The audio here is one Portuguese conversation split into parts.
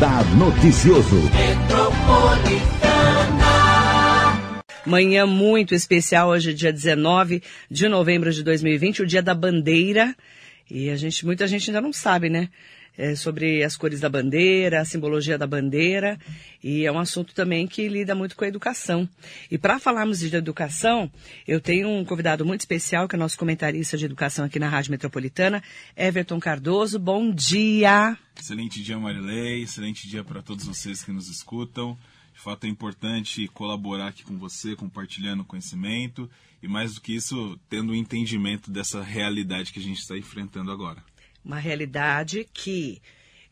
Radar Noticioso. Manhã muito especial, hoje dia 19 de novembro de 2020, o dia da bandeira. E a gente, muita gente ainda não sabe, né? É, sobre as cores da bandeira, a simbologia da bandeira, e é um assunto também que lida muito com a educação. E para falarmos de educação, eu tenho um convidado muito especial, que é nosso comentarista de educação aqui na Rádio Metropolitana, Everton Cardoso. Bom dia! Excelente dia, Marilei, excelente dia para todos vocês que nos escutam. De fato, é importante colaborar aqui com você, compartilhando conhecimento e, mais do que isso, tendo um entendimento dessa realidade que a gente está enfrentando agora. Uma realidade que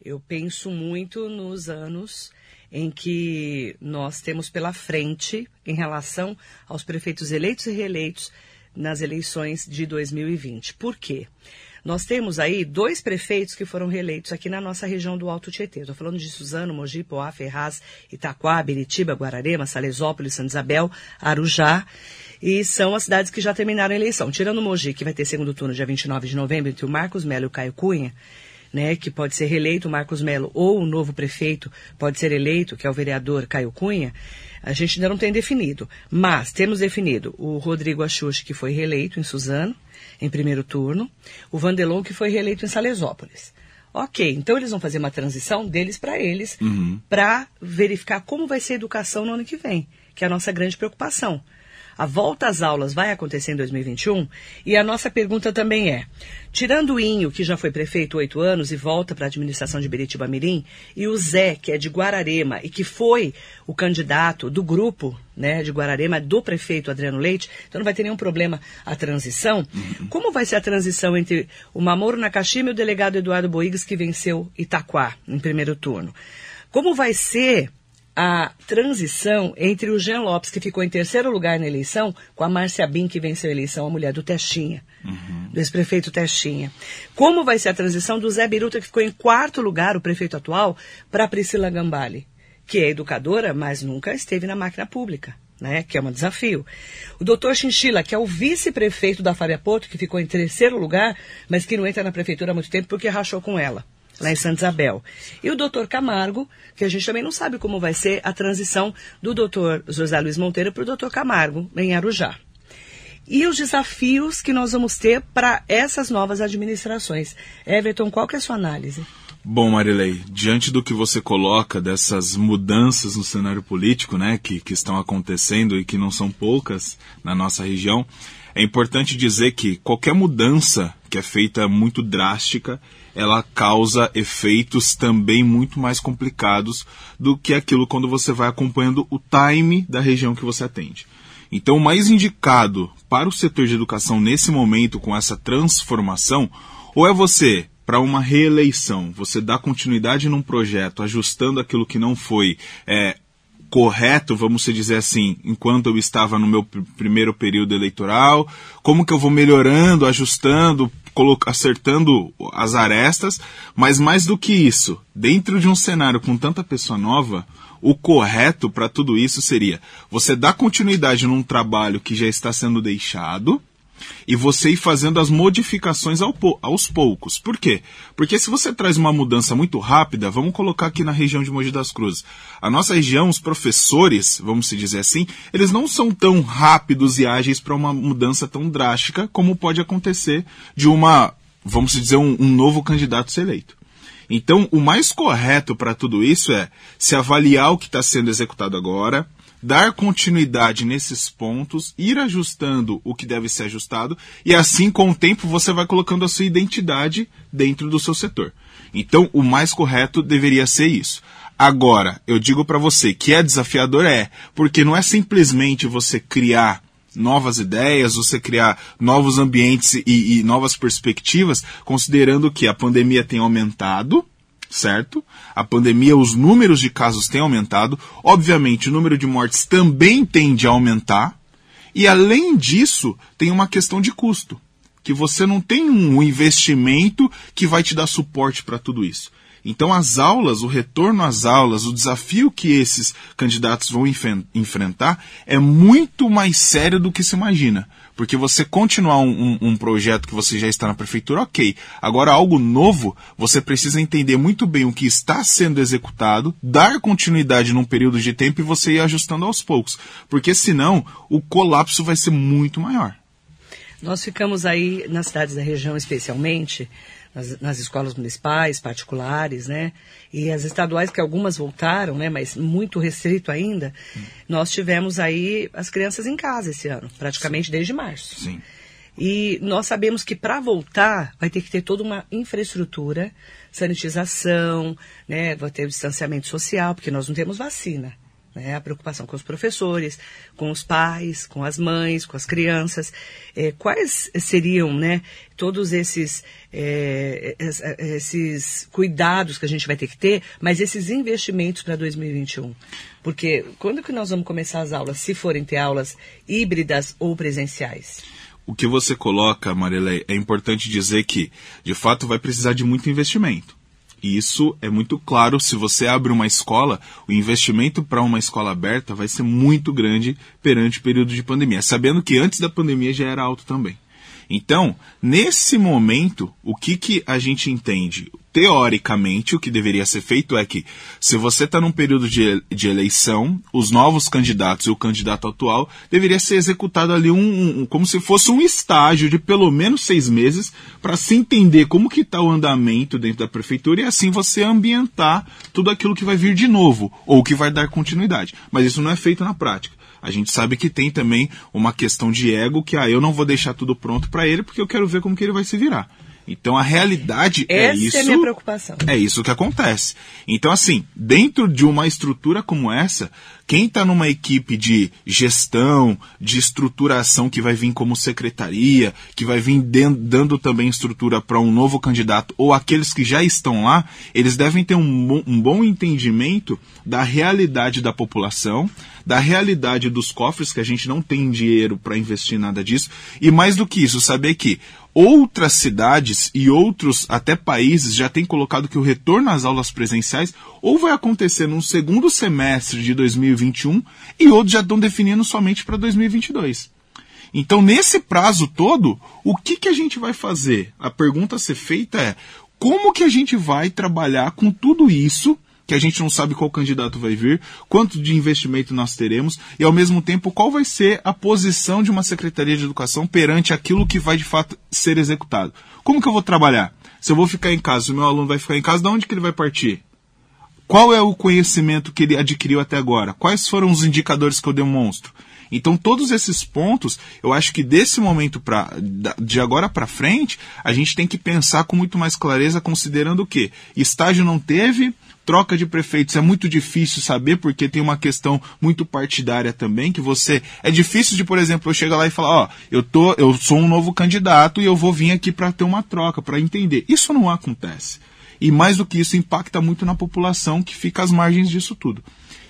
eu penso muito nos anos em que nós temos pela frente em relação aos prefeitos eleitos e reeleitos nas eleições de 2020. Por quê? Nós temos aí dois prefeitos que foram reeleitos aqui na nossa região do Alto Tietê. Estou falando de Suzano, Mogi, Poá, Ferraz, Itaquá, Biritiba, Guararema, Salesópolis, Santa Isabel, Arujá. E são as cidades que já terminaram a eleição. Tirando Mogi, que vai ter segundo turno dia 29 de novembro, entre o Marcos Melo e o Caio Cunha, né, que pode ser reeleito o Marcos Melo ou o novo prefeito pode ser eleito, que é o vereador Caio Cunha, a gente ainda não tem definido. Mas temos definido o Rodrigo Axuxi, que foi reeleito em Suzano, em primeiro turno, o Vandelon, que foi reeleito em Salesópolis. Ok, então eles vão fazer uma transição deles para eles, Uhum. para verificar como vai ser a educação no ano que vem, que é a nossa grande preocupação. A volta às aulas vai acontecer em 2021 e a nossa pergunta também é: tirando o Inho, que já foi prefeito oito anos e volta para a administração de Beritiba Mirim, e o Zé, que é de Guararema e que foi o candidato do grupo né, de Guararema do prefeito Adriano Leite, então não vai ter nenhum problema a transição. Como vai ser a transição entre o Mamoro Nakashima e o delegado Eduardo Boigas, que venceu Itaquá em primeiro turno? Como vai ser a transição entre o Jean Lopes, que ficou em terceiro lugar na eleição, com a Márcia Bin, que venceu a eleição, a mulher do Testinha, do ex-prefeito Testinha. Como vai ser a transição do Zé Biruta, que ficou em quarto lugar, o prefeito atual, para a Priscila Gambale, que é educadora, mas nunca esteve na máquina pública. Né, que é um desafio. O doutor Chinchila, que é o vice-prefeito da Fábia Porto, que ficou em terceiro lugar, mas que não entra na prefeitura há muito tempo porque rachou com ela lá em Santa Isabel. E o doutor Camargo, que a gente também não sabe como vai ser a transição do doutor José Luiz Monteiro para o doutor Camargo, em Arujá. E os desafios que nós vamos ter para essas novas administrações. Everton, qual que é a sua análise? Bom, Marilei, diante do que você coloca dessas mudanças no cenário político, né, que, que estão acontecendo e que não são poucas na nossa região, é importante dizer que qualquer mudança que é feita muito drástica, ela causa efeitos também muito mais complicados do que aquilo quando você vai acompanhando o time da região que você atende. Então, o mais indicado para o setor de educação nesse momento, com essa transformação, ou é você para uma reeleição, você dá continuidade num projeto, ajustando aquilo que não foi é, correto, vamos dizer assim, enquanto eu estava no meu pr- primeiro período eleitoral, como que eu vou melhorando, ajustando, acertando as arestas, mas mais do que isso, dentro de um cenário com tanta pessoa nova, o correto para tudo isso seria você dar continuidade num trabalho que já está sendo deixado, e você ir fazendo as modificações aos poucos. Por quê? Porque se você traz uma mudança muito rápida, vamos colocar aqui na região de Mogi das Cruzes. A nossa região, os professores, vamos se dizer assim, eles não são tão rápidos e ágeis para uma mudança tão drástica como pode acontecer de uma, vamos dizer, um, um novo candidato ser eleito. Então, o mais correto para tudo isso é se avaliar o que está sendo executado agora, dar continuidade nesses pontos, ir ajustando o que deve ser ajustado, e assim, com o tempo, você vai colocando a sua identidade dentro do seu setor. Então, o mais correto deveria ser isso. Agora, eu digo para você que é desafiador, é, porque não é simplesmente você criar novas ideias, você criar novos ambientes e, e novas perspectivas, considerando que a pandemia tem aumentado, certo? A pandemia, os números de casos têm aumentado, obviamente o número de mortes também tende a aumentar, e além disso, tem uma questão de custo, que você não tem um investimento que vai te dar suporte para tudo isso. Então, as aulas, o retorno às aulas, o desafio que esses candidatos vão enfrentar é muito mais sério do que se imagina. Porque você continuar um, um, um, projeto que você já está na prefeitura, ok. Agora, algo novo, você precisa entender muito bem o que está sendo executado, dar continuidade num período de tempo e você ir ajustando aos poucos. Porque senão, o colapso vai ser muito maior. Nós ficamos aí nas cidades da região, especialmente, nas, nas, escolas municipais, particulares, né? E as estaduais, que algumas voltaram, né? Mas muito restrito ainda. Hum. Nós tivemos aí as crianças em casa esse ano, praticamente Sim. desde março. Sim. E nós sabemos que para voltar vai ter que ter toda uma infraestrutura, sanitização, né? Vai ter o distanciamento social, porque nós não temos vacina. Né? A preocupação com os professores, com os pais, com as mães, com as crianças. É, quais seriam né, todos esses, é, esses cuidados que a gente vai ter que ter, mas esses investimentos para 2021? Porque quando que nós vamos começar as aulas, se forem ter aulas híbridas ou presenciais? O que você coloca, Marilei, é importante dizer que, de fato, vai precisar de muito investimento. E isso é muito claro se você abre uma escola, o investimento para uma escola aberta vai ser muito grande perante o período de pandemia, sabendo que antes da pandemia já era alto também. Então, nesse momento, o que, que a gente entende? Teoricamente, o que deveria ser feito é que, se você está num período de, de, eleição, os novos candidatos e o candidato atual deveria ser executado ali um, um como se fosse um estágio de pelo menos seis meses para se entender como que está o andamento dentro da prefeitura e assim você ambientar tudo aquilo que vai vir de novo ou que vai dar continuidade. Mas isso não é feito na prática. A gente sabe que tem também uma questão de ego que ah, eu não vou deixar tudo pronto para ele porque eu quero ver como que ele vai se virar. Então a realidade é Essa é isso. Essa é a minha preocupação. É isso que acontece. Então, assim, dentro de uma estrutura como essa, quem está numa equipe de gestão, de estruturação que vai vir como secretaria, que vai vir dando também estrutura para um novo candidato, ou aqueles que já estão lá, eles devem ter um bom, um bom entendimento da realidade da população, da realidade dos cofres, que a gente não tem dinheiro para investir nada disso, e mais do que isso, saber que outras cidades e outros até países já têm colocado que o retorno às aulas presenciais ou vai acontecer no segundo semestre de 2021 e outros já estão definindo somente para 2022. Então, nesse prazo todo, o que, que a gente vai fazer? A pergunta a ser feita é: como que a gente vai trabalhar com tudo isso que a gente não sabe qual candidato vai vir, quanto de investimento nós teremos e, ao mesmo tempo, qual vai ser a posição de uma Secretaria de Educação perante aquilo que vai de fato ser executado. Como que eu vou trabalhar? Se eu vou ficar em casa, se o meu aluno vai ficar em casa, de onde que ele vai partir? Qual é o conhecimento que ele adquiriu até agora? Quais foram os indicadores que eu demonstro? Então, todos esses pontos, eu acho que desse momento pra, de agora para frente, a gente tem que pensar com muito mais clareza, considerando o quê? Estágio não teve, troca de prefeitos é muito difícil saber, porque tem uma questão muito partidária também, que você. É difícil de, por exemplo, eu chegar lá e falar, ó, eu, tô, eu sou um novo candidato e eu vou vir aqui para ter uma troca, para entender. Isso não acontece. E mais do que isso, impacta muito na população que fica às margens disso tudo.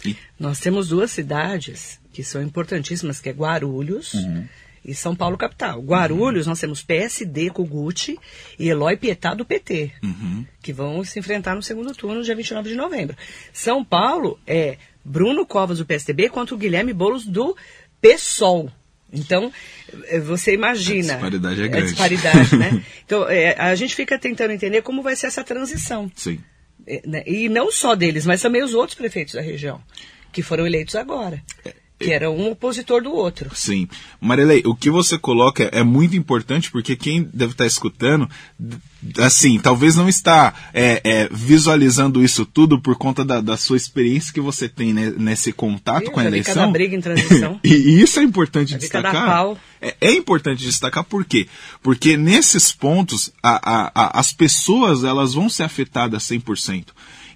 E... Nós temos duas cidades que são importantíssimas, que é Guarulhos. Uhum e São Paulo capital. Guarulhos, uhum. nós temos PSD com Gucci e Eloy Pietá do PT, uhum. que vão se enfrentar no segundo turno, dia 29 de novembro. São Paulo é Bruno Covas do PSDB contra o Guilherme Boulos do PSOL. Então, é, você imagina. A disparidade é grande. A disparidade, né? Então, é, a gente fica tentando entender como vai ser essa transição. Sim. É, né? E não só deles, mas também os outros prefeitos da região, que foram eleitos agora. É que era um opositor do outro. Sim. Marilei, o que você coloca é muito importante porque quem deve estar escutando, assim, talvez não está é, é, visualizando isso tudo por conta da, da, sua experiência que você tem né, nesse contato com a eleição. Cada briga em transição. e isso é importante destacar. É, é, importante destacar por quê? Porque nesses pontos a, a, a, as pessoas elas vão ser afetadas 100%.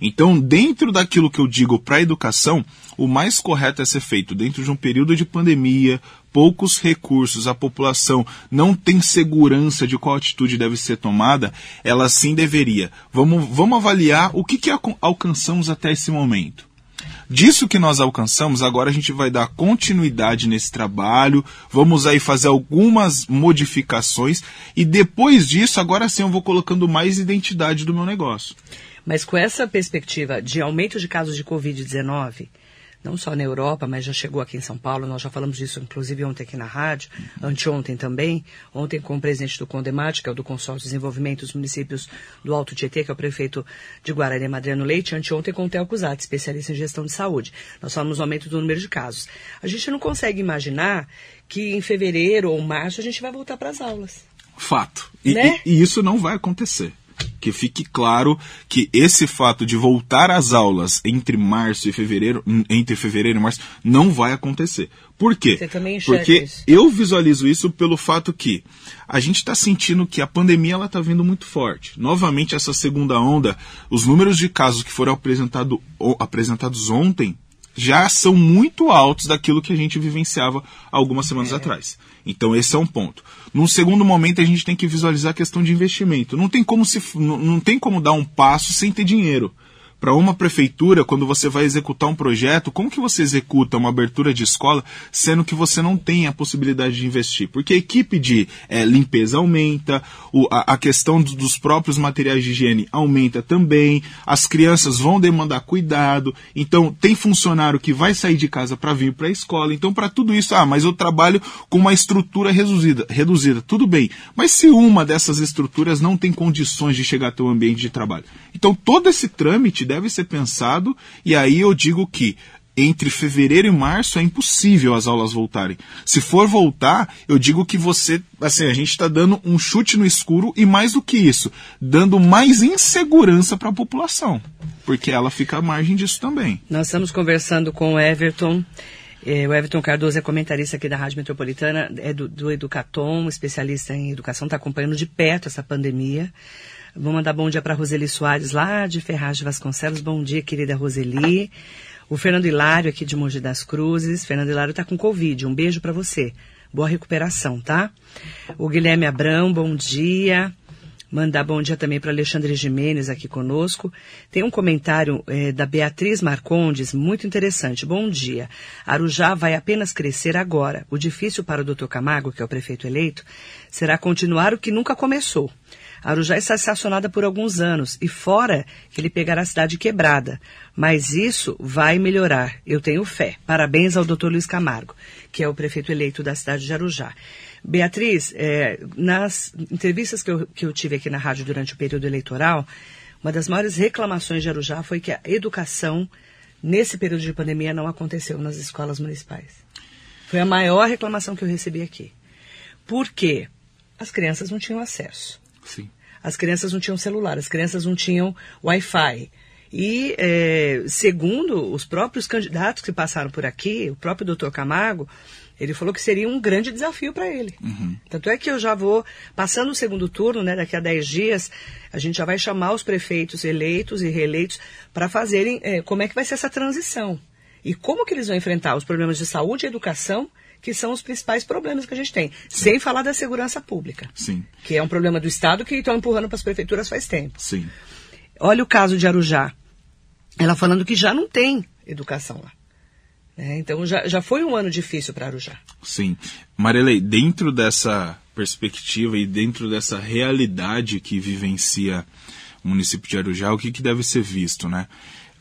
Então, dentro daquilo que eu digo para a educação, o mais correto é ser feito dentro de um período de pandemia, poucos recursos, a população não tem segurança de qual atitude deve ser tomada, ela sim deveria. Vamos, vamos avaliar o que, que alcançamos até esse momento. Disso que nós alcançamos, agora a gente vai dar continuidade nesse trabalho, vamos aí fazer algumas modificações e depois disso, agora sim eu vou colocando mais identidade do meu negócio. Mas com essa perspectiva de aumento de casos de Covid-19, não só na Europa, mas já chegou aqui em São Paulo, nós já falamos disso inclusive ontem aqui na rádio, anteontem também, ontem com o presidente do Condemate, que é o do Consórcio de Desenvolvimento dos Municípios do Alto Tietê, que é o prefeito de Guararema, Adriano Leite, anteontem com o Theo Cusati, especialista em gestão de saúde. Nós falamos do aumento do número de casos. A gente não consegue imaginar que em fevereiro ou março a gente vai voltar para as aulas. Fato. E, Né? e- e isso não vai acontecer. Que fique claro que esse fato de voltar às aulas entre março e fevereiro, n- entre fevereiro e março, não vai acontecer. Por quê? Você também enxerga Porque isso? eu visualizo isso pelo fato que a gente está sentindo que a pandemia ela está vindo muito forte. Novamente, essa segunda onda, os números de casos que foram apresentado, apresentados ontem já são muito altos daquilo que a gente vivenciava algumas semanas atrás. Então esse é um ponto. Num segundo momento a gente tem que visualizar a questão de investimento. Não tem como se não tem como dar um passo sem ter dinheiro. Para uma prefeitura, quando você vai executar um projeto, como que você executa uma abertura de escola, sendo que você não tem a possibilidade de investir? Porque a equipe de eh, limpeza aumenta, o- a, a questão do- dos próprios materiais de higiene aumenta também, as crianças vão demandar cuidado, então tem funcionário que vai sair de casa para vir para a escola. Então, para tudo isso, ah, mas eu trabalho com uma estrutura reduzida, reduzida, tudo bem. Mas se uma dessas estruturas não tem condições de chegar até o ambiente de trabalho, então todo esse trâmite deve ser pensado, e aí eu digo que entre fevereiro e março é impossível as aulas voltarem. Se for voltar, eu digo que você, assim, a gente está dando um chute no escuro e mais do que isso, dando mais insegurança para a população, porque ela fica à margem disso também. Nós estamos conversando com o Everton. Eh, o Everton Cardoso é comentarista aqui da Rádio Metropolitana, é do, do Educatom, especialista em educação, está acompanhando de perto essa pandemia. Vou mandar bom dia para Roseli Soares, lá de Ferraz de Vasconcelos. Bom dia, querida Roseli. O Fernando Hilário, aqui de Mogi das Cruzes. Fernando Hilário está com Covid. Um beijo para você. Boa recuperação, tá? O Guilherme Abrão, bom dia. Mandar bom dia também para Alexandre Jimenez aqui conosco. Tem um comentário eh, da Beatriz Marcondes, muito interessante. Bom dia. Arujá vai apenas crescer agora. O difícil para o Dr. Camargo, que é o prefeito eleito, será continuar o que nunca começou. Arujá está estacionada por alguns anos e fora que ele pegará a cidade quebrada. Mas isso vai melhorar. Eu tenho fé. Parabéns ao Dr. Luiz Camargo, que é o prefeito eleito da cidade de Arujá. Beatriz, eh, nas entrevistas que eu, que eu tive aqui na rádio durante o período eleitoral, uma das maiores reclamações de Arujá foi que a educação, nesse período de pandemia, não aconteceu nas escolas municipais. Foi a maior reclamação que eu recebi aqui. Por quê? As crianças não tinham acesso. Sim. As crianças não tinham celular, as crianças não tinham Wi-Fi. E, eh, segundo os próprios candidatos que passaram por aqui, o próprio doutor Camargo, ele falou que seria um grande desafio para ele. Tanto é que eu já vou, passando o segundo turno, né, daqui a 10 dias, a gente já vai chamar os prefeitos eleitos e reeleitos para fazerem eh, como é que vai ser essa transição. E como que eles vão enfrentar os problemas de saúde e educação, que são os principais problemas que a gente tem. Sem falar da segurança pública Sim, que é um problema do Estado que estão empurrando para as prefeituras faz tempo. sim. Olha o caso de Arujá. Ela falando que já não tem educação lá. né? então já, já foi um ano difícil para Arujá. Sim. Marilei, dentro dessa perspectiva e dentro dessa realidade que vivencia o município de Arujá, o que, que deve ser visto, né?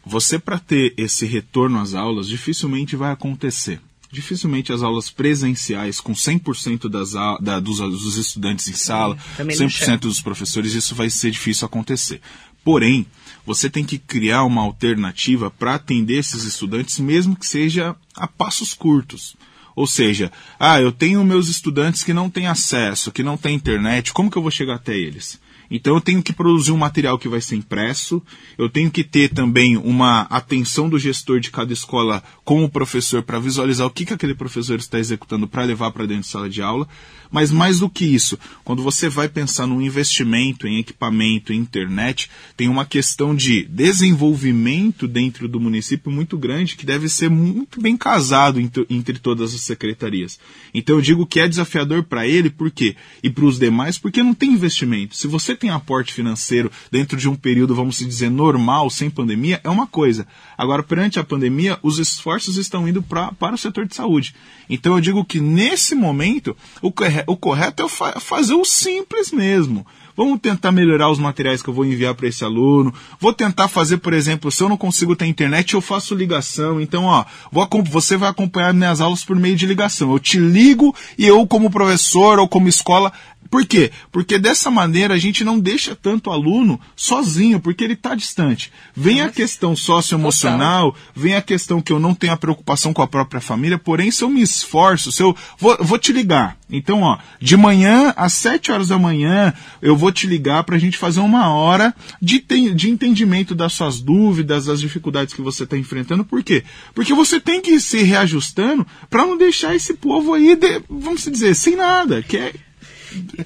Você, para ter esse retorno às aulas, dificilmente vai acontecer. Dificilmente as aulas presenciais, com 100% das, au- da, dos, dos estudantes em sala, não 100% chega. dos professores, isso vai ser difícil acontecer. Porém, você tem que criar uma alternativa para atender esses estudantes, mesmo que seja a passos curtos. Ou seja, ah, eu tenho meus estudantes que não têm acesso, que não têm internet, como que eu vou chegar até eles? Então eu tenho que produzir um material que vai ser impresso, eu tenho que ter também uma atenção do gestor de cada escola com o professor para visualizar o que, que aquele professor está executando para levar para dentro de sala de aula. Mas mais do que isso, quando você vai pensar num investimento em equipamento, em internet, tem uma questão de desenvolvimento dentro do município muito grande que deve ser muito bem casado entre, todas as secretarias. Então eu digo que é desafiador para ele, por quê? E para os demais, porque não tem investimento. Se você tem aporte financeiro dentro de um período, vamos dizer, normal, sem pandemia, é uma coisa. Agora, perante a pandemia, os esforços estão indo pra, para o setor de saúde. Então eu digo que nesse momento, o, corre- o correto é fa- fazer o simples mesmo. Vamos tentar melhorar os materiais que eu vou enviar para esse aluno. Vou tentar fazer, por exemplo, se eu não consigo ter internet, eu faço ligação. Então, ó, vou, você vai acompanhar minhas aulas por meio de ligação. Eu te ligo e eu, como professor ou como escola, por quê? Porque dessa maneira a gente não deixa tanto o aluno sozinho, porque ele está distante. Vem a questão socioemocional, vem a questão que eu não tenho a preocupação com a própria família, porém, se eu me esforço, se eu vou, vou te ligar. Então, ó, de manhã às 7 horas da manhã, eu vou te ligar para a gente fazer uma hora de, de entendimento das suas dúvidas, das dificuldades que você está enfrentando. Por quê? Porque você tem que ir se reajustando para não deixar esse povo aí, de, vamos dizer, sem nada, que é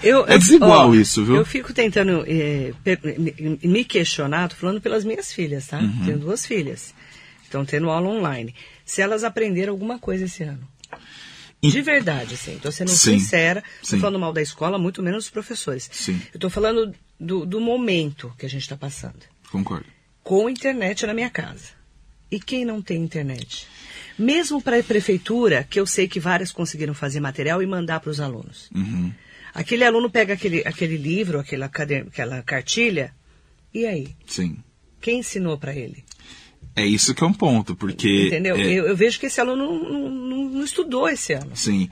eu, é desigual ó, isso, viu? Eu fico tentando é, me questionar, tô falando pelas minhas filhas, tá? Uhum. Tenho duas filhas. Estão tendo aula online. Se elas aprenderam alguma coisa esse ano. De verdade, assim. Estou sendo sim, sincera. Estou falando mal da escola, muito menos dos professores. Sim. Eu estou falando do, do momento que a gente está passando. Concordo. Com internet na minha casa. E quem não tem internet? Mesmo para a prefeitura, que eu sei que várias conseguiram fazer material e mandar para os alunos. Uhum. Aquele aluno pega aquele, aquele livro, aquela, aquela cartilha, e aí? Sim. Quem ensinou para ele? É isso que é um ponto, porque. Entendeu? É... Eu, eu, vejo que esse aluno não, não, não estudou esse ano. Sim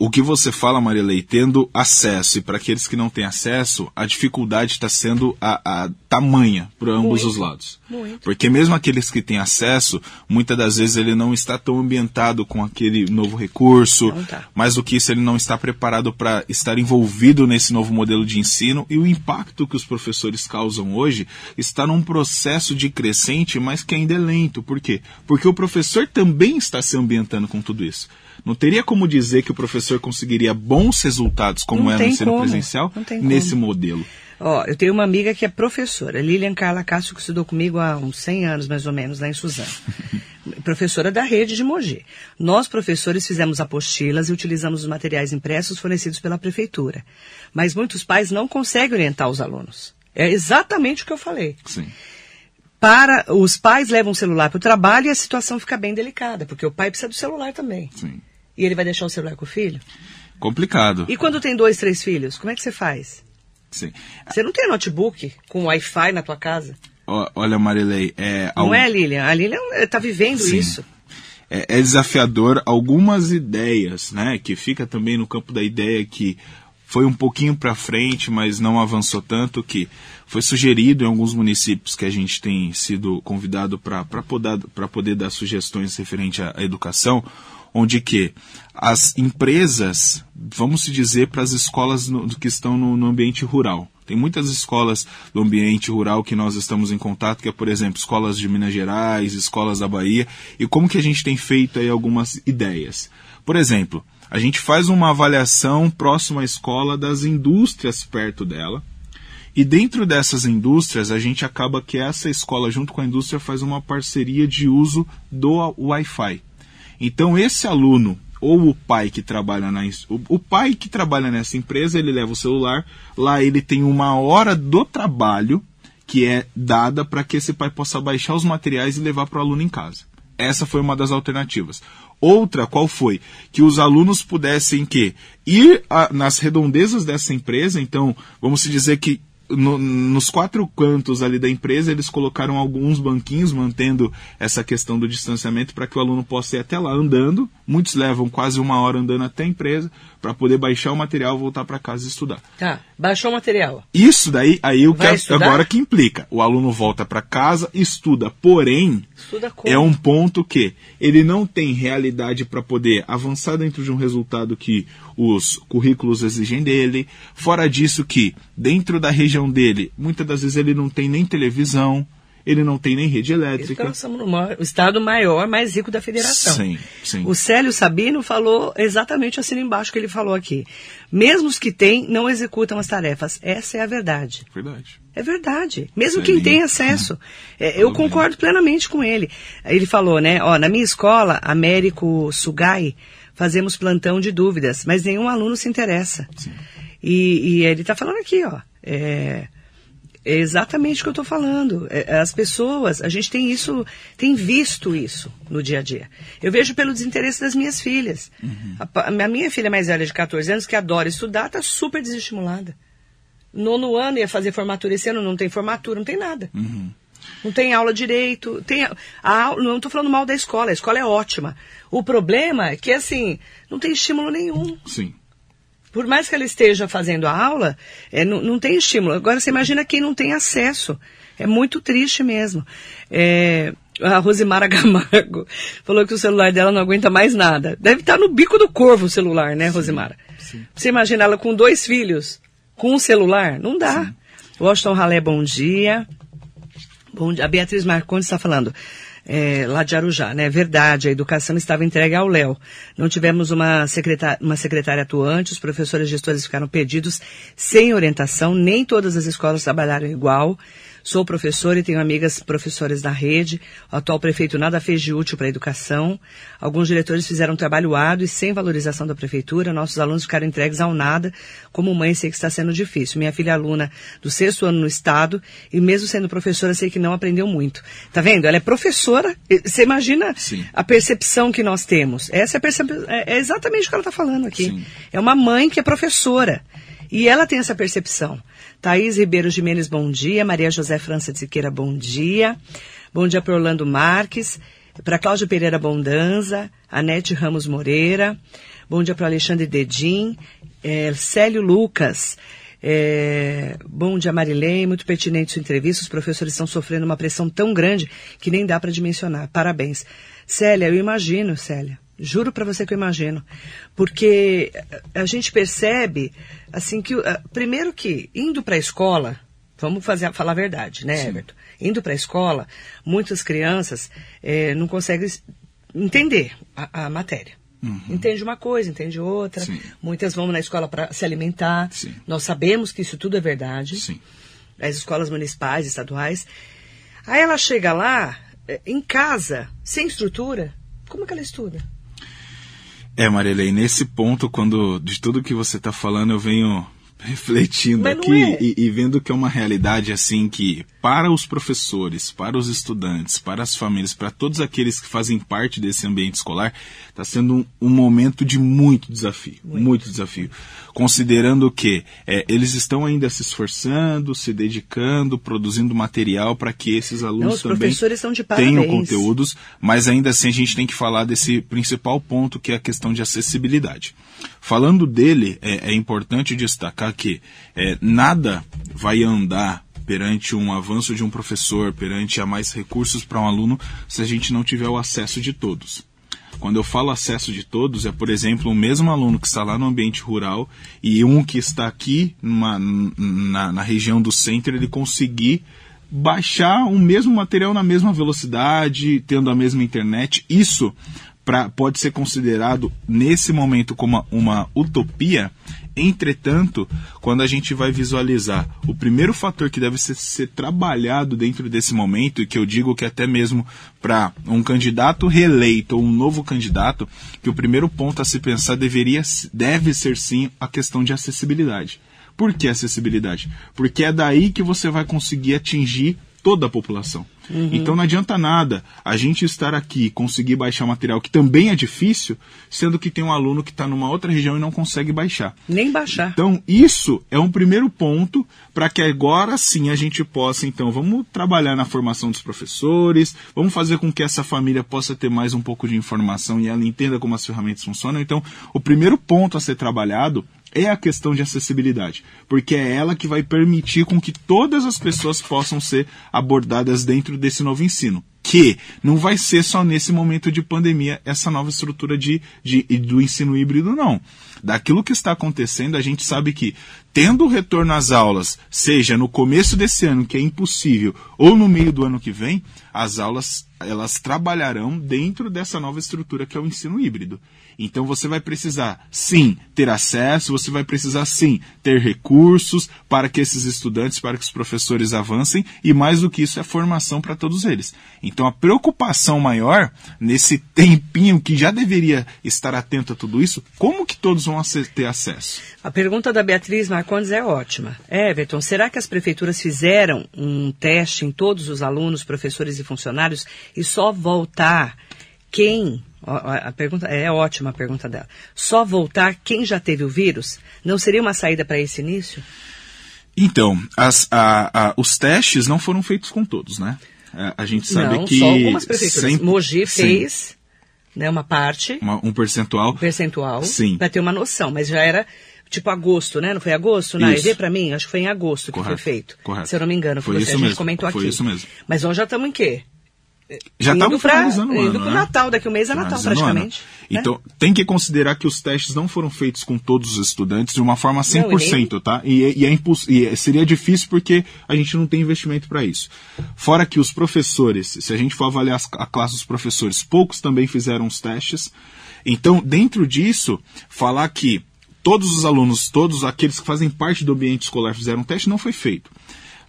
o que você fala, Marilei, tendo acesso, e para aqueles que não têm acesso, a dificuldade está sendo a, a tamanha para ambos muito, os lados. Muito. Porque mesmo aqueles que têm acesso, muitas das vezes ele não está tão ambientado com aquele novo recurso, tá. mais do que isso, ele não está preparado para estar envolvido nesse novo modelo de ensino, e o impacto que os professores causam hoje está num processo de crescente, mas que ainda é lento. Por quê? Porque o professor também está se ambientando com tudo isso. Não teria como dizer que o professor conseguiria bons resultados, como não é no ensino como. presencial, nesse como. modelo. Ó, eu tenho uma amiga que é professora, Lilian Carla Castro, que estudou comigo há uns 100 anos, mais ou menos, lá em Suzano. professora da rede de Mogi. Nós, professores, fizemos apostilas e utilizamos os materiais impressos fornecidos pela prefeitura. Mas muitos pais não conseguem orientar os alunos. É exatamente o que eu falei. Sim para os pais levam o celular para o trabalho e a situação fica bem delicada, porque o pai precisa do celular também. Sim. E ele vai deixar o celular com o filho? Complicado. E quando tem dois, três filhos, como é que você faz? Sim. Você não tem notebook com Wi-Fi na tua casa? olha, Marilei, é... Não é, Lilian? A Lilian está vivendo Sim. isso. É, é, desafiador algumas ideias, né? Que fica também no campo da ideia que foi um pouquinho para frente, mas não avançou tanto que foi sugerido em alguns municípios que a gente tem sido convidado para poder, poder dar sugestões referente à, à educação, onde que as empresas, vamos se dizer, para as escolas no, que estão no, no ambiente rural. Tem muitas escolas do ambiente rural que nós estamos em contato, que é, por exemplo, escolas de Minas Gerais, escolas da Bahia, e como que a gente tem feito aí algumas ideias. Por exemplo, a gente faz uma avaliação próxima à escola das indústrias perto dela, e dentro dessas indústrias, a gente acaba que essa escola, junto com a indústria, faz uma parceria de uso do Wi-Fi. Então, esse aluno ou o pai que trabalha na o, pai que trabalha nessa empresa, ele leva o celular, lá ele tem uma hora do trabalho que é dada para que esse pai possa baixar os materiais e levar para o aluno em casa. Essa foi uma das alternativas. Outra, qual foi? Que os alunos pudessem que ir a, nas redondezas dessa empresa, então, vamos dizer que no, nos quatro cantos ali da empresa, eles colocaram alguns banquinhos, mantendo essa questão do distanciamento para que o aluno possa ir até lá andando. Muitos levam quase uma hora andando até a empresa para poder baixar o material, voltar para casa e estudar. Tá, baixou o material. Isso daí, aí o que agora que implica. O aluno volta para casa, estuda, porém, estuda é um ponto que ele não tem realidade para poder avançar dentro de um resultado que os currículos exigem dele. Fora disso que, dentro da região dele, muitas das vezes ele não tem nem televisão, ele não tem nem rede elétrica. Então, somos no estado maior, mais rico da federação. Sim, sim. O Célio Sabino falou exatamente assim embaixo que ele falou aqui. Mesmo os que têm, não executam as tarefas. Essa é a verdade. Verdade. É verdade. Mesmo quem tem acesso. É, eu concordo plenamente com ele. Ele falou, né? Ó, na minha escola, Américo Sugai, fazemos plantão de dúvidas, mas nenhum aluno se interessa. E, e, ele está falando aqui, ó. É, é exatamente o que eu estou falando. É, as pessoas, a gente tem isso, tem visto isso no dia a dia. Eu vejo pelo desinteresse das minhas filhas. Uhum. A, a, minha filha mais velha de 14 anos, que adora estudar, está super desestimulada. Nono ano ia fazer formatura esse ano, não tem formatura, não tem nada. Não tem aula direito. Tem a, a, não estou falando mal da escola, a escola é ótima. O problema é que, assim, não tem estímulo nenhum. Sim. Por mais que ela esteja fazendo a aula, é, não, não tem estímulo. Agora, você imagina quem não tem acesso. É muito triste mesmo. É, a Rosimara Camargo falou que o celular dela não aguenta mais nada. Deve estar no bico do corvo o celular, né, Rosimara? sim. Você imagina ela com dois filhos, com um celular? Não dá. Sim. Washington Ralé, bom dia. Bom dia. A Beatriz Marcondes está falando. É, lá de Arujá, né? Verdade, a educação estava entregue ao Léo. Não tivemos uma secretária, uma secretária atuante, os professores gestores ficaram perdidos sem orientação, nem todas as escolas trabalharam igual. Sou professora e tenho amigas professores da rede. O atual prefeito nada fez de útil para a educação. Alguns diretores fizeram um trabalho árduo e sem valorização da prefeitura. Nossos alunos ficaram entregues ao nada. Como mãe, sei que está sendo difícil. Minha filha é aluna do sexto ano no estado e mesmo sendo professora, sei que não aprendeu muito. Tá vendo? Ela é professora. Você imagina Sim. a percepção que nós temos. Essa é, é é exatamente o que ela está falando aqui. Sim. É uma mãe que é professora. E ela tem essa percepção. Thaís Ribeiro Jimenez, bom dia. Maria José França de Siqueira, bom dia. Bom dia para Orlando Marques. Para Cláudio Pereira Bondanza. Anete Ramos Moreira. Bom dia para Alexandre Dedim. É, Célio Lucas. É, bom dia, Marilei. Muito pertinente sua entrevista. Os professores estão sofrendo uma pressão tão grande que nem dá para dimensionar. Parabéns. Célia, eu imagino, Célia. Juro para você que eu imagino. Porque a gente percebe, assim, que. ah, Primeiro que, indo para a escola, vamos fazer, falar a verdade, né, Sim. Everton? Indo para a escola, muitas crianças eh, não conseguem entender a, a matéria. Entende uma coisa, entende outra. Sim. Muitas vão na escola para se alimentar. Sim. Nós sabemos que isso tudo é verdade Sim. as escolas municipais, estaduais. Aí ela chega lá, eh, em casa, sem estrutura, como é que ela estuda? É, Marilei, nesse ponto, quando de tudo que você está falando, eu venho refletindo não aqui é. e, e vendo que é uma realidade assim que para os professores, para os estudantes, para as famílias, para todos aqueles que fazem parte desse ambiente escolar, está sendo um, um momento de muito desafio, muito, desafio. Considerando que é, eles estão ainda se esforçando, se dedicando, produzindo material para que esses alunos os também professores estão de tenham conteúdos, mas ainda assim a gente tem que falar desse principal ponto que é a questão de acessibilidade. Falando dele, é, é importante destacar que é, nada vai andar perante um avanço de um professor, perante a mais recursos para um aluno, se a gente não tiver o acesso de todos. Quando eu falo acesso de todos, é, por exemplo, o mesmo aluno que está lá no ambiente rural e um que está aqui numa- na, na região do centro, ele conseguir baixar o mesmo material na mesma velocidade, tendo a mesma internet. Isso pra, pode ser considerado, nesse momento, como uma, uma utopia. Entretanto, quando a gente vai visualizar o primeiro fator que deve ser, ser trabalhado dentro desse momento, e que eu digo que até mesmo para um candidato reeleito ou um novo candidato, que o primeiro ponto a se pensar deveria, deve ser sim a questão de acessibilidade. Por que acessibilidade? Porque é daí que você vai conseguir atingir toda a população. Então não adianta nada a gente estar aqui e conseguir baixar material que também é difícil, sendo que tem um aluno que está numa outra região e não consegue baixar. Nem baixar. Então, isso é um primeiro ponto para que agora sim a gente possa, então, vamos trabalhar na formação dos professores, vamos fazer com que essa família possa ter mais um pouco de informação e ela entenda como as ferramentas funcionam. Então, o primeiro ponto a ser trabalhado é a questão de acessibilidade, porque é ela que vai permitir com que todas as pessoas possam ser abordadas dentro desse novo ensino. Que não vai ser só nesse momento de pandemia essa nova estrutura de, de, do ensino híbrido, não. Daquilo que está acontecendo, a gente sabe que, tendo o retorno às aulas, seja no começo desse ano, que é impossível, ou no meio do ano que vem, as aulas elas trabalharão dentro dessa nova estrutura que é o ensino híbrido. Então você vai precisar, sim, ter acesso, você vai precisar, sim, ter recursos para que esses estudantes, para que os professores avancem, e mais do que isso, é formação para todos eles. Então a preocupação maior, nesse tempinho que já deveria estar atento a tudo isso, como que todos vão ter acesso? A pergunta da Beatriz Marcondes é ótima. Everton, será que as prefeituras fizeram um teste em todos os alunos, professores e funcionários e só voltar quem. A pergunta é ótima a pergunta dela. Só voltar quem já teve o vírus? Não seria uma saída para esse início? Então, as, a, a, os testes não foram feitos com todos, né? A, a gente sabe não, que. Só algumas prefeituras. sempre- Mogi fez né, uma parte, uma- um percentual. um percentual, Sim. para ter uma noção, mas já era tipo agosto, né? Não foi agosto? Na. EV para mim, acho que foi em agosto que Correto, foi feito. correto. Se eu não me engano, Foi você, isso a gente mesmo, comentou foi aqui. isso mesmo. Mas hoje já estamos em quê? Já estava pra- finalizando o ano, Indo pro né? Natal, daqui um mês é Natal o praticamente. né? Então, tem que considerar que os testes não foram feitos com todos os estudantes de uma forma 100%, tá? E, e é imposs- e é- seria difícil porque a gente não tem investimento para isso. Fora que os professores, se a gente for avaliar as- a classe dos professores, poucos também fizeram os testes. Então, dentro disso, falar que todos os alunos, todos aqueles que fazem parte do ambiente escolar fizeram um teste, não foi feito.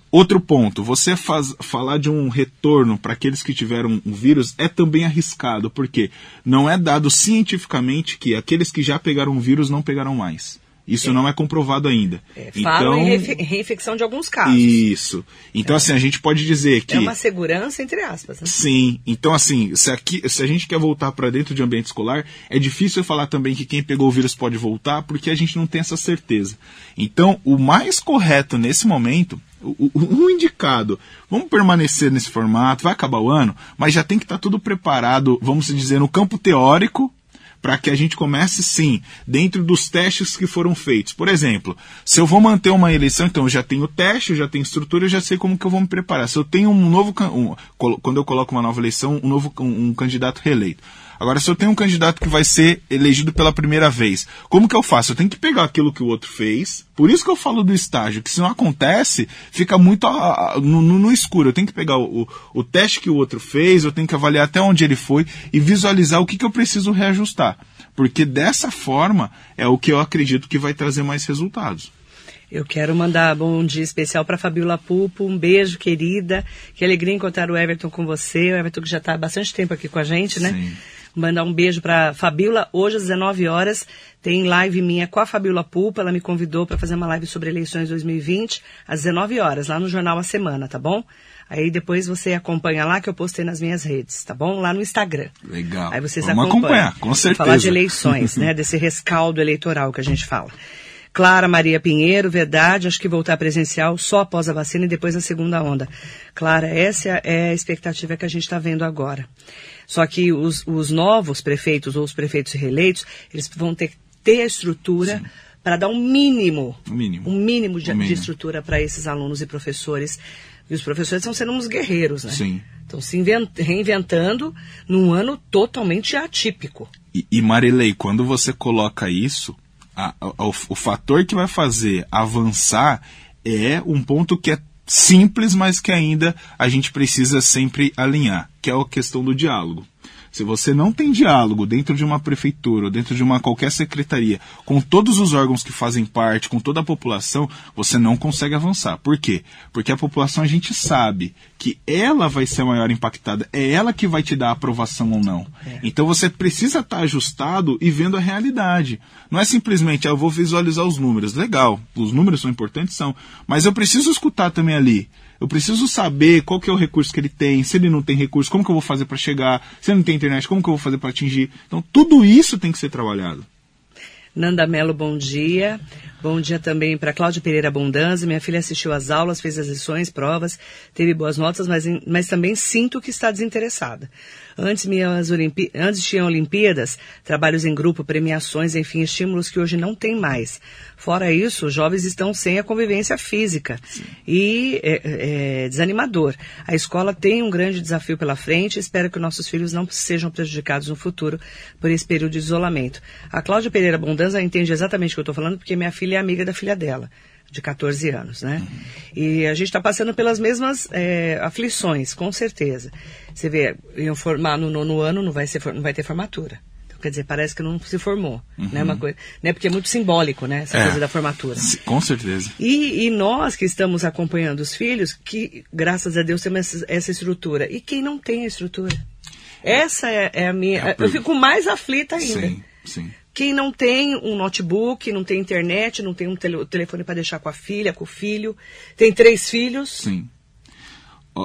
Outro ponto, você faz- falar de um retorno para aqueles que tiveram o vírus é também arriscado, porque não é dado cientificamente que aqueles que já pegaram o vírus não pegaram mais. Isso não é comprovado ainda. É, falam em reinfecção de alguns casos. Isso. Então, assim, a gente pode dizer que. É uma segurança, entre aspas. Né? Sim, então assim, se, aqui, se a gente quer voltar para dentro de ambiente escolar, é difícil eu falar também que quem pegou o vírus pode voltar, porque a gente não tem essa certeza. Então, o mais correto nesse momento, o, o- o indicado, vamos permanecer nesse formato, vai acabar o ano, mas já tem que estar tudo preparado, vamos dizer, no campo teórico, para que a gente comece sim, dentro dos testes que foram feitos. Por exemplo, se eu vou manter uma eleição, então eu já tenho teste, eu já tenho estrutura, eu já sei como que eu vou me preparar. Se eu tenho um novo, um- quando eu coloco uma nova eleição, um novo um, um candidato reeleito. Agora, se eu tenho um candidato que vai ser elegido pela primeira vez, como que eu faço? Eu tenho que pegar aquilo que o outro fez. Por isso que eu falo do estágio, que se não acontece, fica muito ah, ah, no, no- no escuro. Eu tenho que pegar o, o- o teste que o outro fez, eu tenho que avaliar até onde ele foi e visualizar o que, que eu preciso reajustar. Porque dessa forma é o que eu acredito que vai trazer mais resultados. Eu quero mandar bom dia especial para Fabiola Pupo. Um beijo, querida. Que alegria encontrar o Everton com você. O Everton que já está há bastante tempo aqui com a gente, né? Sim. Mandar um beijo para Fabiola. Hoje às 19 horas tem live minha com a Fabiola Pupa. Ela me convidou para fazer uma live sobre eleições 2020 às 19 horas, lá no Jornal A Semana, tá bom? Aí depois você acompanha lá que eu postei nas minhas redes, tá bom? Lá no Instagram. Legal. Aí vocês Vamos acompanham. acompanhar, com certeza. Falar de eleições, né? Desse rescaldo eleitoral que a gente fala. Clara Maria Pinheiro, verdade, acho que voltar presencial só após a vacina e depois a segunda onda. Clara, essa é a expectativa que a gente está vendo agora. Só que os, os novos prefeitos ou os prefeitos reeleitos, eles vão ter que ter a estrutura para dar um mínimo, Um mínimo. um mínimo de, Um mínimo. de estrutura para esses alunos e professores. E os professores estão sendo uns guerreiros, né? Sim. Estão se inven- reinventando num ano totalmente atípico. E, e Marilei, quando você coloca isso, a- a- o, o fator que vai fazer avançar é um ponto que é simples, mas que ainda a gente precisa sempre alinhar, que é a questão do diálogo. Se você não tem diálogo dentro de uma prefeitura ou dentro de uma qualquer secretaria, com todos os órgãos que fazem parte, com toda a população, você não consegue avançar. Por quê? Porque a população a gente sabe que ela vai ser a maior impactada, é ela que vai te dar a aprovação ou não. Então você precisa estar ajustado e vendo a realidade. Não é simplesmente, ah, eu vou visualizar os números. Legal, os números são importantes, são. Mas eu preciso escutar também ali. Eu preciso saber qual que é o recurso que ele tem, se ele não tem recurso, como que eu vou fazer para chegar, se ele não tem internet, como que eu vou fazer para atingir. Então, tudo isso tem que ser trabalhado. Nanda Mello, bom dia. Bom dia também para Cláudia Pereira Abundância. Minha filha assistiu às aulas, fez as lições, provas, teve boas notas, mas, mas também sinto que está desinteressada. Antes, minhas Olimpí antes tinham Olimpíadas, trabalhos em grupo, premiações, enfim, estímulos que hoje não tem mais. Fora isso, os jovens estão sem a convivência física e é, é desanimador. A escola tem um grande desafio pela frente. Espero que nossos filhos não sejam prejudicados no futuro por esse período de isolamento. A Cláudia Pereira Bondanza entende exatamente o que eu estou falando, porque minha filha é amiga da filha dela, de 14 anos, né? E a gente está passando pelas mesmas é, aflições, com certeza. Você vê, iam formar no nono ano, não vai, ser, não vai ter formatura. Então, quer dizer, parece que não se formou, né? Uma coisa, né? Porque é muito simbólico, né? Essa É. coisa da formatura. Com certeza. E, e nós que estamos acompanhando os filhos, que graças a Deus temos essa, essa estrutura. E quem não tem a estrutura? Essa é, é a minha. É a eu fico mais aflita ainda. Sim, sim. Quem não tem um notebook, não tem internet, não tem um tele- telefone para deixar com a filha, com o filho, tem três filhos. Sim.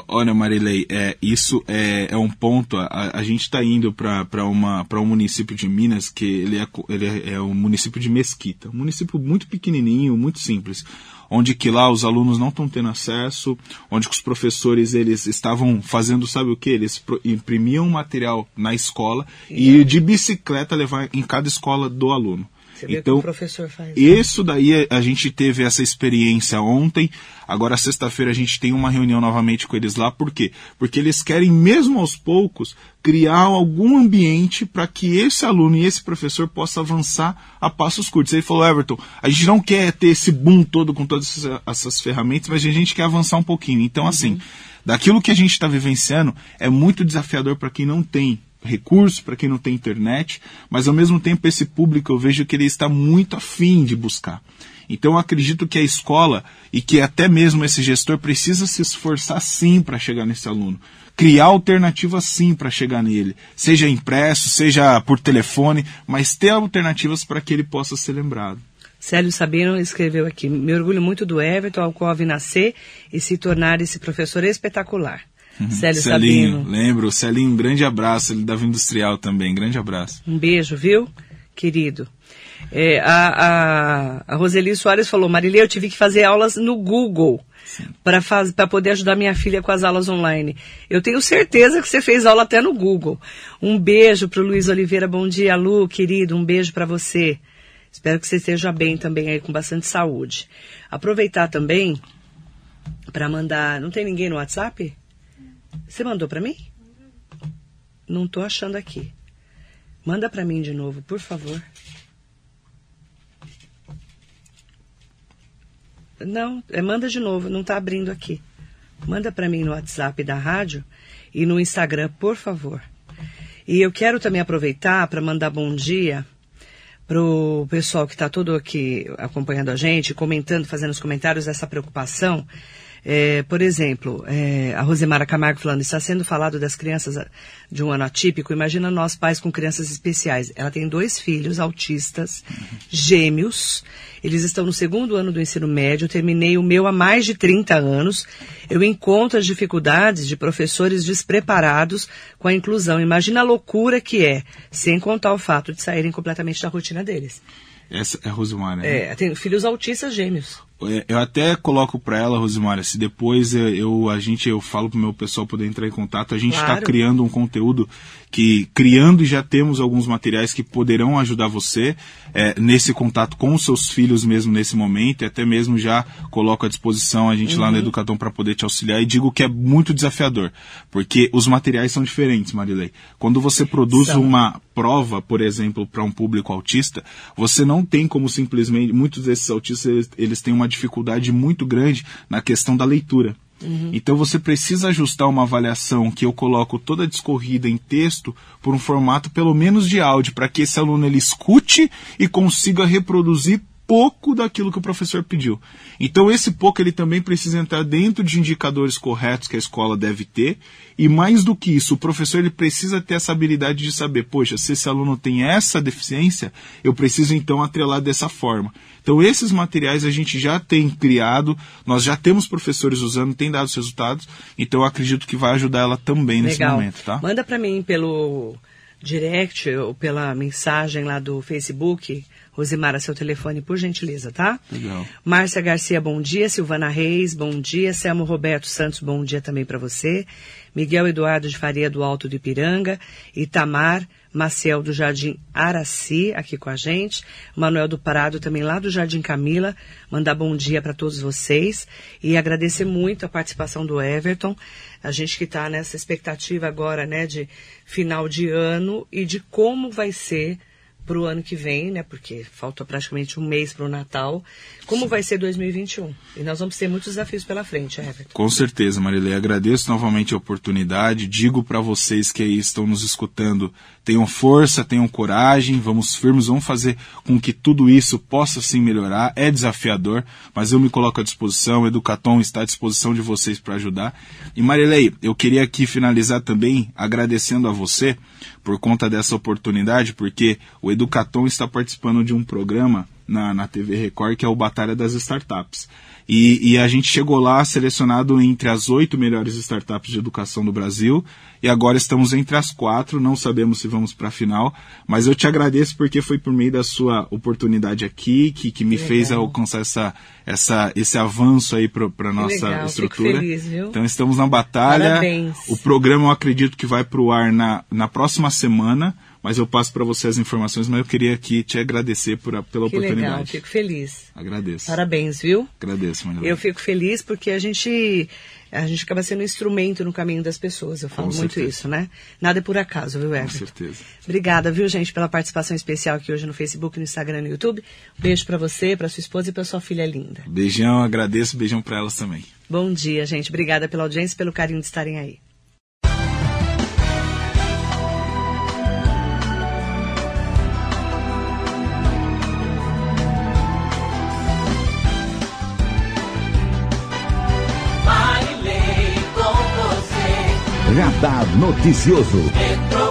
Olha, Marilei, é, isso é, é um ponto. A, a gente está indo para um município de Minas que ele é, ele é, é um município de Mesquita, um município muito pequenininho, muito simples, onde que lá os alunos não estão tendo acesso, onde que os professores eles estavam fazendo, sabe o que? Eles imprimiam material na escola e de bicicleta levar em cada escola do aluno. Você então, o professor faz. Isso daí a gente teve essa experiência ontem. Agora, sexta-feira, a gente tem uma reunião novamente com eles lá. Por quê? Porque eles querem, mesmo aos poucos, criar algum ambiente para que esse aluno e esse professor possa avançar a passos curtos. Ele falou, Everton, a gente não quer ter esse boom todo com todas essas ferramentas, mas a gente quer avançar um pouquinho. Então, assim, uhum. daquilo que a gente está vivenciando, é muito desafiador para quem não tem recursos, para quem não tem internet, mas ao mesmo tempo esse público eu vejo que ele está muito afim de buscar. Então eu acredito que a escola e que até mesmo esse gestor precisa se esforçar sim para chegar nesse aluno. Criar alternativas sim para chegar nele, seja impresso, seja por telefone, mas ter alternativas para que ele possa ser lembrado. Célio Sabino escreveu aqui: Me orgulho muito do Everton, ao qual nascer e se tornar esse professor espetacular. Uhum. Célio Celinho, Sabino. lembro. Celinho, um grande abraço. Ele dava industrial também. Grande abraço. Um beijo, viu, querido? É, a, a, a Roseli Soares falou, Marília, eu tive que fazer aulas no Google para poder ajudar minha filha com as aulas online. Eu tenho certeza que você fez aula até no Google. Um beijo para o Luiz Oliveira. Bom dia, Lu, querido. Um beijo para você. Espero que você esteja bem também aí, com bastante saúde. Aproveitar também para mandar. Não tem ninguém no WhatsApp? Você mandou para mim? Não tô achando aqui. Manda para mim de novo, por favor. Não, é, manda de novo, não tá abrindo aqui. Manda para mim no WhatsApp da rádio e no Instagram, por favor. E eu quero também aproveitar para mandar bom dia pro pessoal que está todo aqui acompanhando a gente, comentando, fazendo os comentários dessa preocupação é, por exemplo, é, a Rosemara Camargo falando, está sendo falado das crianças de um ano atípico, imagina nós pais com crianças especiais. Ela tem dois filhos autistas, gêmeos, eles estão no segundo ano do ensino médio, terminei o meu há mais de 30 anos. Eu encontro as dificuldades de professores despreparados com a inclusão. Imagina a loucura que é, sem contar o fato de saírem completamente da rotina deles. Essa é a Rosemara, né? É, tem filhos autistas gêmeos. É, eu até coloco para ela, Rosimara, se depois eu, a gente, eu falo pro meu pessoal poder entrar em contato, a gente está claro. criando um conteúdo que, criando e já temos alguns materiais que poderão ajudar você é, nesse contato com os seus filhos mesmo nesse momento, e até mesmo já coloco à disposição a gente uhum. lá no Educadão para poder te auxiliar e digo que é muito desafiador, porque os materiais são diferentes, Marilei. Quando você produz são. uma prova, por exemplo, para um público autista, você não tem como simplesmente, muitos desses autistas, eles, eles têm uma dificuldade muito grande na questão da leitura. Uhum. Então você precisa ajustar uma avaliação que eu coloco toda discorrida em texto por um formato pelo menos de áudio, para que esse aluno ele escute e consiga reproduzir pouco daquilo que o professor pediu. Então esse pouco ele também precisa entrar dentro de indicadores corretos que a escola deve ter e mais do que isso, o professor ele precisa ter essa habilidade de saber, poxa, se esse aluno tem essa deficiência, eu preciso então atrelar dessa forma. Então esses materiais a gente já tem criado, nós já temos professores usando, tem dado os resultados, então eu acredito que vai ajudar ela também Legal. nesse momento, tá? Manda para mim pelo direct ou pela mensagem lá do Facebook Rosimara, seu telefone, por gentileza, tá? Legal. Márcia Garcia, bom dia. Silvana Reis, bom dia. Selmo Roberto Santos, bom dia também para você. Miguel Eduardo de Faria, do Alto do Ipiranga. Itamar Maciel, do Jardim Araci, aqui com a gente. Manuel do Parado, também lá do Jardim Camila. Mandar bom dia para todos vocês. E agradecer muito a participação do Everton. A gente que está nessa expectativa agora, né, de final de ano e de como vai ser para o ano que vem, né? Porque falta praticamente um mês para o Natal. Como Sim. vai ser 2021? E nós vamos ter muitos desafios pela frente, Everton. Com certeza, Marilei. Agradeço novamente a oportunidade. Digo para vocês que aí estão nos escutando, tenham força, tenham coragem, vamos firmes, vamos fazer com que tudo isso possa sim melhorar. É desafiador, mas eu me coloco à disposição. O Educatom está à disposição de vocês para ajudar. E Marilei, eu queria aqui finalizar também agradecendo a você por conta dessa oportunidade, porque o Educatom está participando de um programa na, na TV Record, que é o Batalha das Startups. E, e, a gente chegou lá selecionado entre as oito melhores startups de educação do Brasil e agora estamos entre as quatro. Não sabemos se vamos para a final, mas eu te agradeço porque foi por meio da sua oportunidade aqui que, que me que fez alcançar essa, essa, esse avanço aí para a nossa legal. estrutura. Feliz, então estamos na batalha. Parabéns. O programa eu acredito que vai para o ar na, na próxima semana mas eu passo para você as informações, mas eu queria aqui te agradecer por, pela que oportunidade. Legal, fico feliz. Agradeço. Parabéns, viu? Agradeço, Maria. Eu fico feliz porque a gente a gente acaba sendo um instrumento no caminho das pessoas. Eu falo Com muito certeza. isso, né? Nada é por acaso, viu, Everton? Com certeza. Obrigada, viu, gente, pela participação especial aqui hoje no Facebook, no Instagram e no YouTube. Beijo para você, para sua esposa e para sua filha linda. Beijão, agradeço, beijão para elas também. Bom dia, gente. Obrigada pela audiência e pelo carinho de estarem aí. Radar Noticioso.